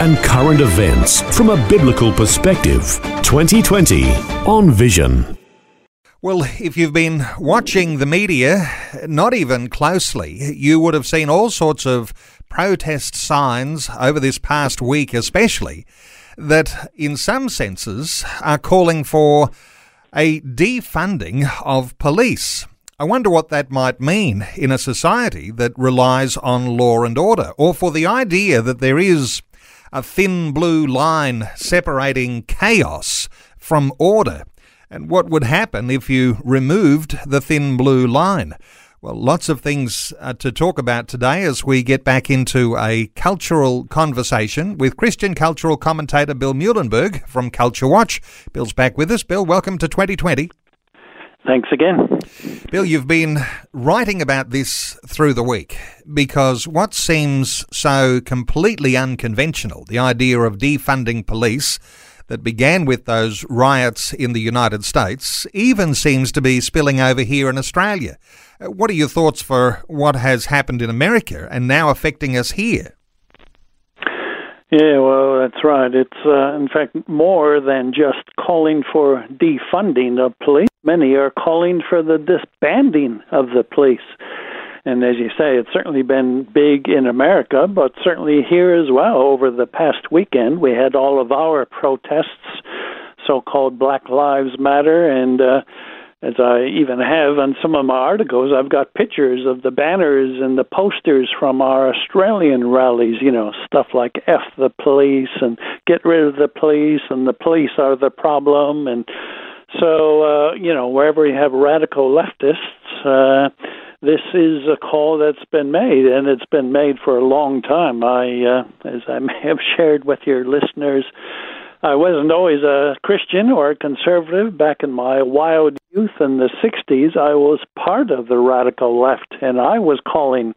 and current events from a biblical perspective. 2020 on Vision. Well, if you've been watching the media, not even closely, you would have seen all sorts of protest signs over this past week, especially, that in some senses are calling for a defunding of police. I wonder what that might mean in a society that relies on law and order, or for the idea that there is a thin blue line separating chaos from order, and what would happen if you removed the thin blue line. Well, lots of things uh, to talk about today as we get back into a cultural conversation with Christian cultural commentator Bill Muehlenberg from Culture Watch. Bill's back with us. Bill, welcome to 2020. Thanks again. Bill, you've been writing about this through the week because what seems so completely unconventional, the idea of defunding police that began with those riots in the United States, even seems to be spilling over here in Australia. What are your thoughts for what has happened in America and now affecting us here? Yeah, well, that's right. It's, uh, in fact, more than just calling for defunding of police. Many are calling for the disbanding of the police. And as you say, it's certainly been big in America, but certainly here as well. Over the past weekend, we had all of our protests, so called Black Lives Matter, and uh, as I even have on some of my articles, I've got pictures of the banners and the posters from our Australian rallies, you know, stuff like F the police and get rid of the police and the police are the problem. And so, uh, you know, wherever you have radical leftists, uh, this is a call that's been made, and it's been made for a long time. I, uh, as I may have shared with your listeners, I wasn't always a Christian or a conservative. Back in my wild youth in the 60s, I was part of the radical left, and I was calling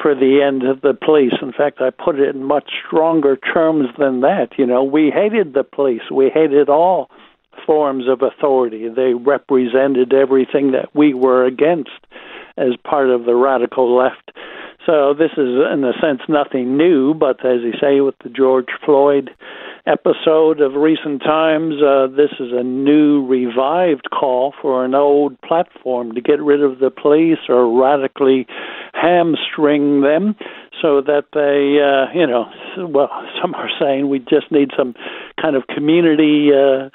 for the end of the police. In fact, I put it in much stronger terms than that. You know, we hated the police, we hated all forms of authority. They represented everything that we were against as part of the radical left. So this is, in a sense, nothing new, but as you say, with the George Floyd episode of recent times. Uh, this is a new, revived call for an old platform to get rid of the police or radically hamstring them so that they, uh, you know, well, some are saying we just need some kind of community uh,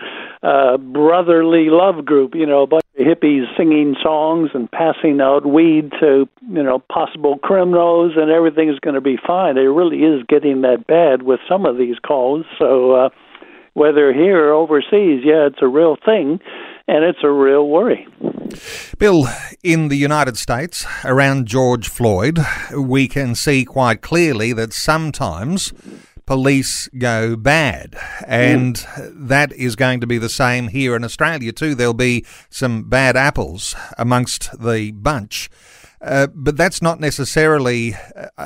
uh, brotherly love group, you know, of hippies singing songs and passing out weed to, you know, possible criminals and everything is going to be fine. It really is getting that bad with some of these calls. So, uh, whether here or overseas, yeah, it's a real thing and it's a real worry. Bill, in the United States, around George Floyd, we can see quite clearly that sometimes police go bad. And mm. that is going to be the same here in Australia too. There'll be some bad apples amongst the bunch. Uh, but that's not necessarily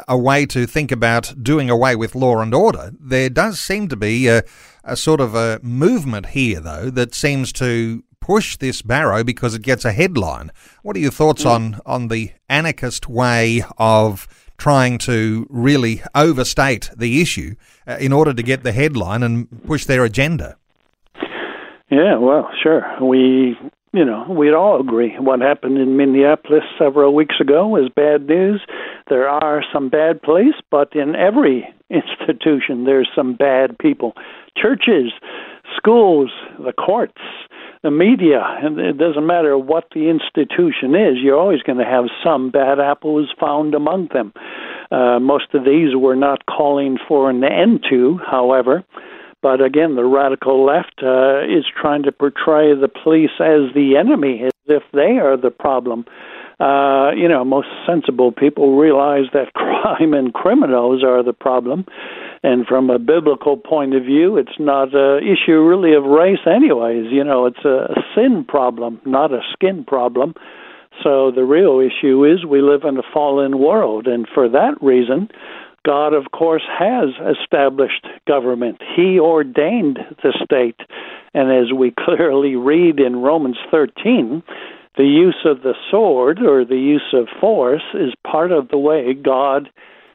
a way to think about doing away with law and order. There does seem to be a, a sort of a movement here, though, that seems to push this barrow because it gets a headline. What are your thoughts mm. on, on the anarchist way of trying to really overstate the issue uh, in order to get the headline and push their agenda. Yeah, well, sure. We, you know, we'd all agree what happened in Minneapolis several weeks ago is bad news. There are some bad police, but in every institution there's some bad people. Churches, schools, the courts, the media, and it doesn't matter what the institution is, you're always going to have some bad apples found among them. Uh, most of these were not calling for an end to, however. But again, the radical left uh, is trying to portray the police as the enemy, as if they are the problem. Uh, you know, most sensible people realize that crime and criminals are the problem. And from a biblical point of view, it's not an issue really of race, anyways. You know, it's a sin problem, not a skin problem. So the real issue is we live in a fallen world, and for that reason, God, of course, has established government. He ordained the state. And as we clearly read in Romans 13, the use of the sword or the use of force is part of the way God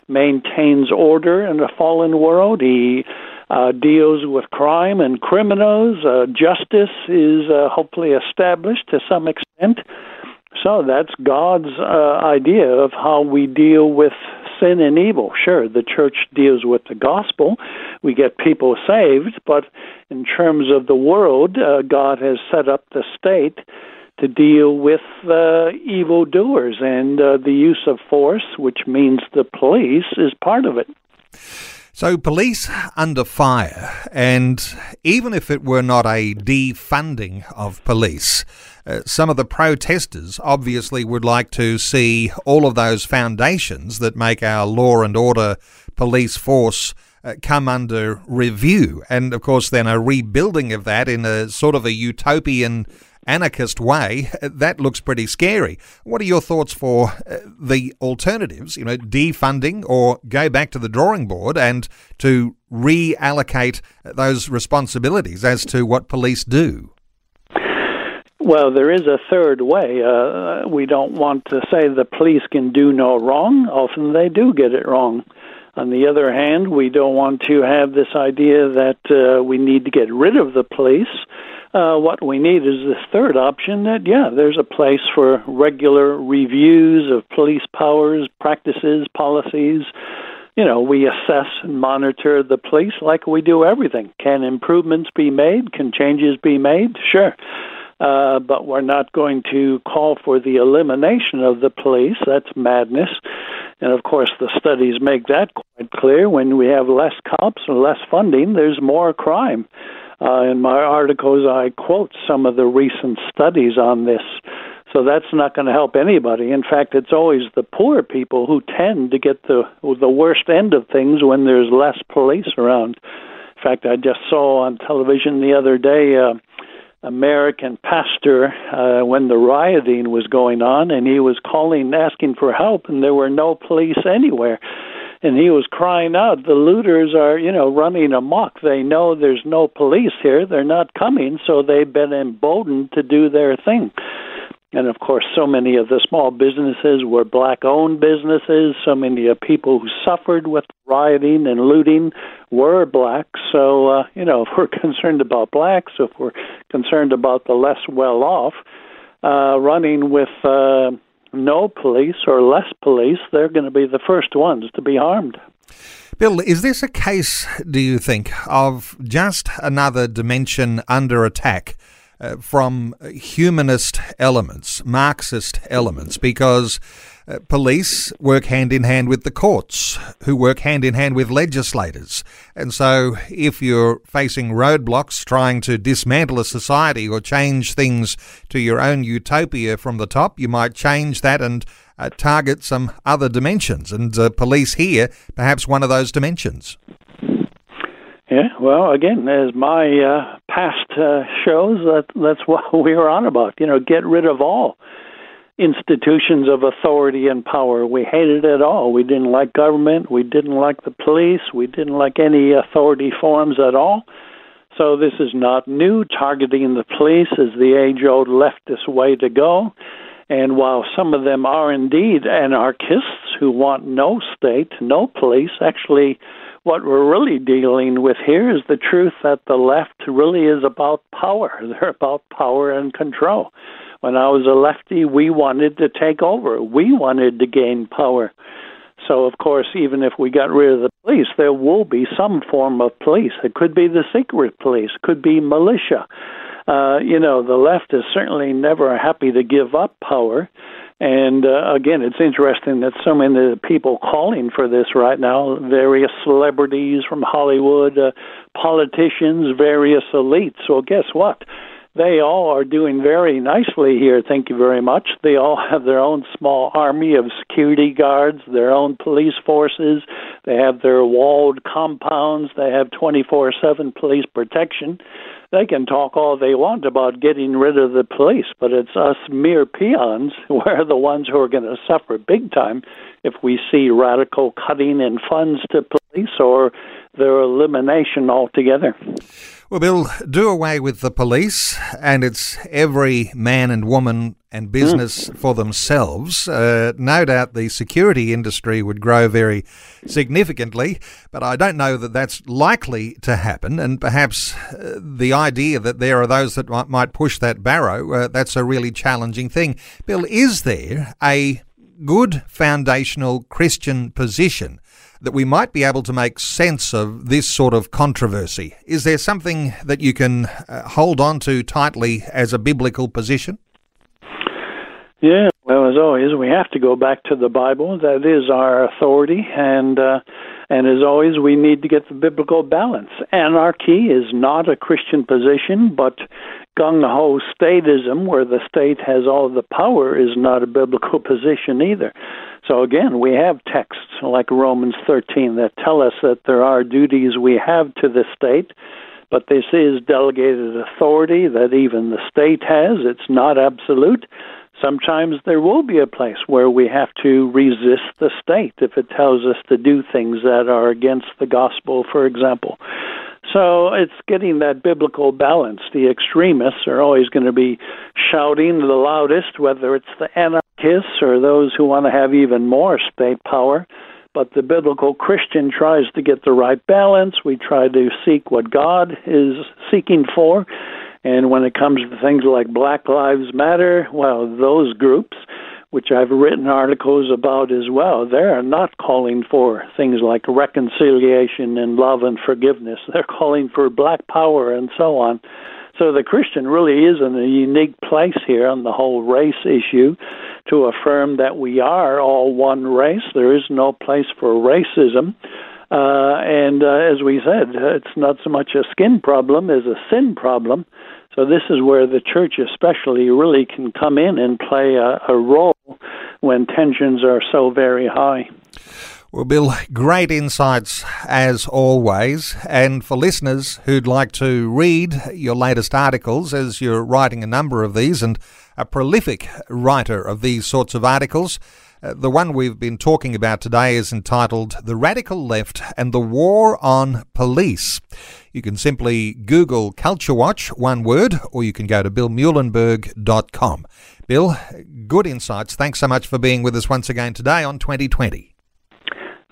maintains order in a fallen world. He uh, deals with crime and criminals. Uh, justice is uh, hopefully established to some extent. So that's God's uh, idea of how we deal with sin and evil. Sure, the church deals with the gospel. We get people saved, but in terms of the world, uh, God has set up the state to deal with uh, evildoers, and uh, the use of force, which means the police, is part of it. So, police under fire, and even if it were not a defunding of police, uh, some of the protesters obviously would like to see all of those foundations that make our law and order police force uh, come under review. And of course, then a rebuilding of that in a sort of a utopian anarchist way, that looks pretty scary. What are your thoughts for uh, the alternatives, you know, defunding or go back to the drawing board and to reallocate those responsibilities as to what police do? Well, there is a third way. Uh, we don't want to say the police can do no wrong. Often they do get it wrong. On the other hand, we don't want to have this idea that uh, we need to get rid of the police. Uh, what we need is this third option that, yeah, there's a place for regular reviews of police powers, practices, policies. You know, we assess and monitor the police like we do everything. Can improvements be made? Can changes be made? Sure. Uh, but we're not going to call for the elimination of the police. That's madness. And of course, the studies make that quite clear. When we have less cops and less funding, there's more crime. Uh, in my articles, I quote some of the recent studies on this. So that's not going to help anybody. In fact, it's always the poor people who tend to get the the worst end of things when there's less police around. In fact, I just saw on television the other day. Uh, American pastor uh, when the rioting was going on, and he was calling, asking for help, and there were no police anywhere. And he was crying out, "The looters are, you know, running amok. They know there's no police here. They're not coming, so they've been emboldened to do their thing." And of course, so many of the small businesses were black owned businesses. So many of people who suffered with rioting and looting were black. So, uh, you know, if we're concerned about blacks, if we're concerned about the less well off, uh, running with uh, no police or less police, they're going to be the first ones to be harmed. Bill, is this a case, do you think, of just another dimension under attack? uh, from humanist elements, Marxist elements, because uh, police work hand in hand with the courts, who work hand in hand with legislators. And so, if you're facing roadblocks trying to dismantle a society or change things to your own utopia from the top, you might change that and uh, target some other dimensions. And uh, police here, perhaps one of those dimensions. Yeah, well, again, as my uh, past uh, shows, that that's what we were on about. You know, get rid of all institutions of authority and power. We hated it all. We didn't like government. We didn't like the police. We didn't like any authority forms at all. So this is not new. Targeting the police is the age-old leftist way to go. And while some of them are indeed anarchists who want no state, no police, actually what we're really dealing with here is the truth that the left really is about power. They're about power and control. When I was a lefty, we wanted to take over. We wanted to gain power. So, of course, even if we got rid of the police, there will be some form of police. It could be the secret police, could be militia. Uh, you know, the left is certainly never happy to give up power. And uh, again, it's interesting that so many people calling for this right now, various celebrities from Hollywood, uh, politicians, various elites. Well, guess what? They all are doing very nicely here. Thank you very much. They all have their own small army of security guards, their own police forces. They have their walled compounds. They have 24 7 police protection. They can talk all they want about getting rid of the police, but it's us mere peons who are the ones who are going to suffer big time if we see radical cutting in funds to police or their elimination altogether. Well, Bill, do away with the police, and it's every man and woman and business mm. for themselves. Uh, no doubt the security industry would grow very significantly, but I don't know that that's likely to happen. And perhaps uh, the idea that there are those that might, might push that barrow, uh, that's a really challenging thing. Bill, is there a good foundational Christian position that we might be able to make sense of this sort of controversy. Is there something that you can uh, hold on to tightly as a biblical position? Yeah, well, as always, we have to go back to the Bible. That is our authority, and uh, and as always, we need to get the biblical balance. Anarchy is not a Christian position, but gung ho statism, where the state has all the power, is not a biblical position either. So again, we have texts like Romans 13 that tell us that there are duties we have to the state, but this is delegated authority that even the state has. It's not absolute. Sometimes there will be a place where we have to resist the state if it tells us to do things that are against the gospel, for example. So it's getting that biblical balance. The extremists are always going to be shouting the loudest, whether it's the anarchists or those who want to have even more state power. But the biblical Christian tries to get the right balance. We try to seek what God is seeking for. And when it comes to things like Black Lives Matter, well, those groups which I've written articles about as well, they are not calling for things like reconciliation and love and forgiveness. They're calling for black power and so on. So the Christian really is in a unique place here on the whole race issue to affirm that we are all one race. There is no place for racism. Uh, and uh, as we said, it's not so much a skin problem as a sin problem. So this is where the church, especially, really can come in and play a, a role when tensions are so very high. Well, Bill, great insights as always. And for listeners who'd like to read your latest articles, as you're writing a number of these and a prolific writer of these sorts of articles, uh, the one we've been talking about today is entitled The Radical Left and the War on Police. You can simply Google Culture Watch, one word, or you can go to billmuehlenberg.com. Bill, good insights. Thanks so much for being with us once again today on 2020.